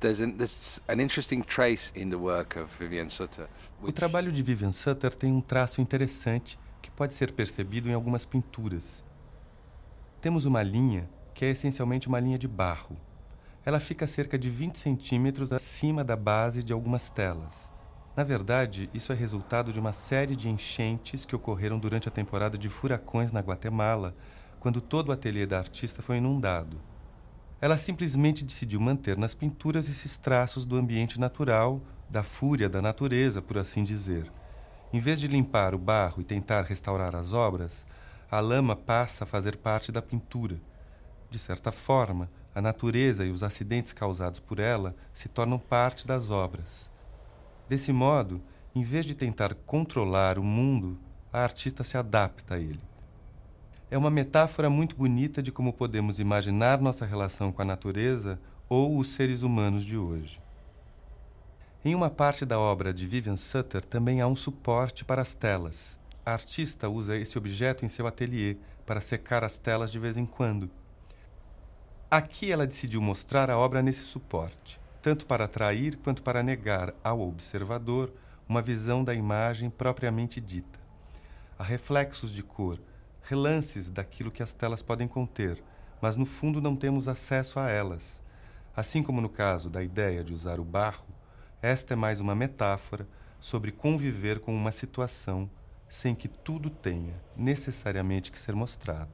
there's an, there's an interesting trace in the work of Vivian Sutter. O trabalho de Vivian Sutter tem um traço interessante que pode ser percebido em algumas pinturas. Temos uma linha que é essencialmente uma linha de barro. Ela fica a cerca de 20 centímetros acima da base de algumas telas. Na verdade, isso é resultado de uma série de enchentes que ocorreram durante a temporada de furacões na Guatemala, quando todo o ateliê da artista foi inundado. Ela simplesmente decidiu manter nas pinturas esses traços do ambiente natural, da fúria da natureza, por assim dizer. Em vez de limpar o barro e tentar restaurar as obras, a lama passa a fazer parte da pintura. De certa forma, a natureza e os acidentes causados por ela se tornam parte das obras. Desse modo, em vez de tentar controlar o mundo, a artista se adapta a ele é uma metáfora muito bonita de como podemos imaginar nossa relação com a natureza ou os seres humanos de hoje. Em uma parte da obra de Vivian Sutter também há um suporte para as telas. A artista usa esse objeto em seu ateliê para secar as telas de vez em quando. Aqui ela decidiu mostrar a obra nesse suporte, tanto para atrair quanto para negar ao observador uma visão da imagem propriamente dita. Há reflexos de cor, relances daquilo que as telas podem conter, mas no fundo não temos acesso a elas. Assim como no caso da ideia de usar o barro, esta é mais uma metáfora sobre conviver com uma situação sem que tudo tenha necessariamente que ser mostrado.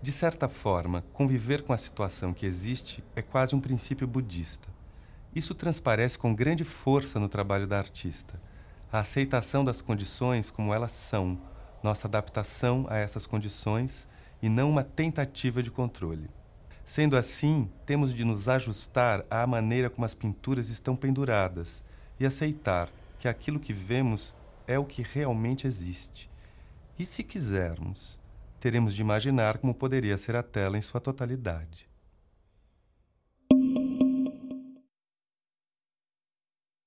De certa forma, conviver com a situação que existe é quase um princípio budista. Isso transparece com grande força no trabalho da artista. A aceitação das condições como elas são, nossa adaptação a essas condições e não uma tentativa de controle. Sendo assim, temos de nos ajustar à maneira como as pinturas estão penduradas e aceitar que aquilo que vemos é o que realmente existe. E se quisermos, teremos de imaginar como poderia ser a tela em sua totalidade.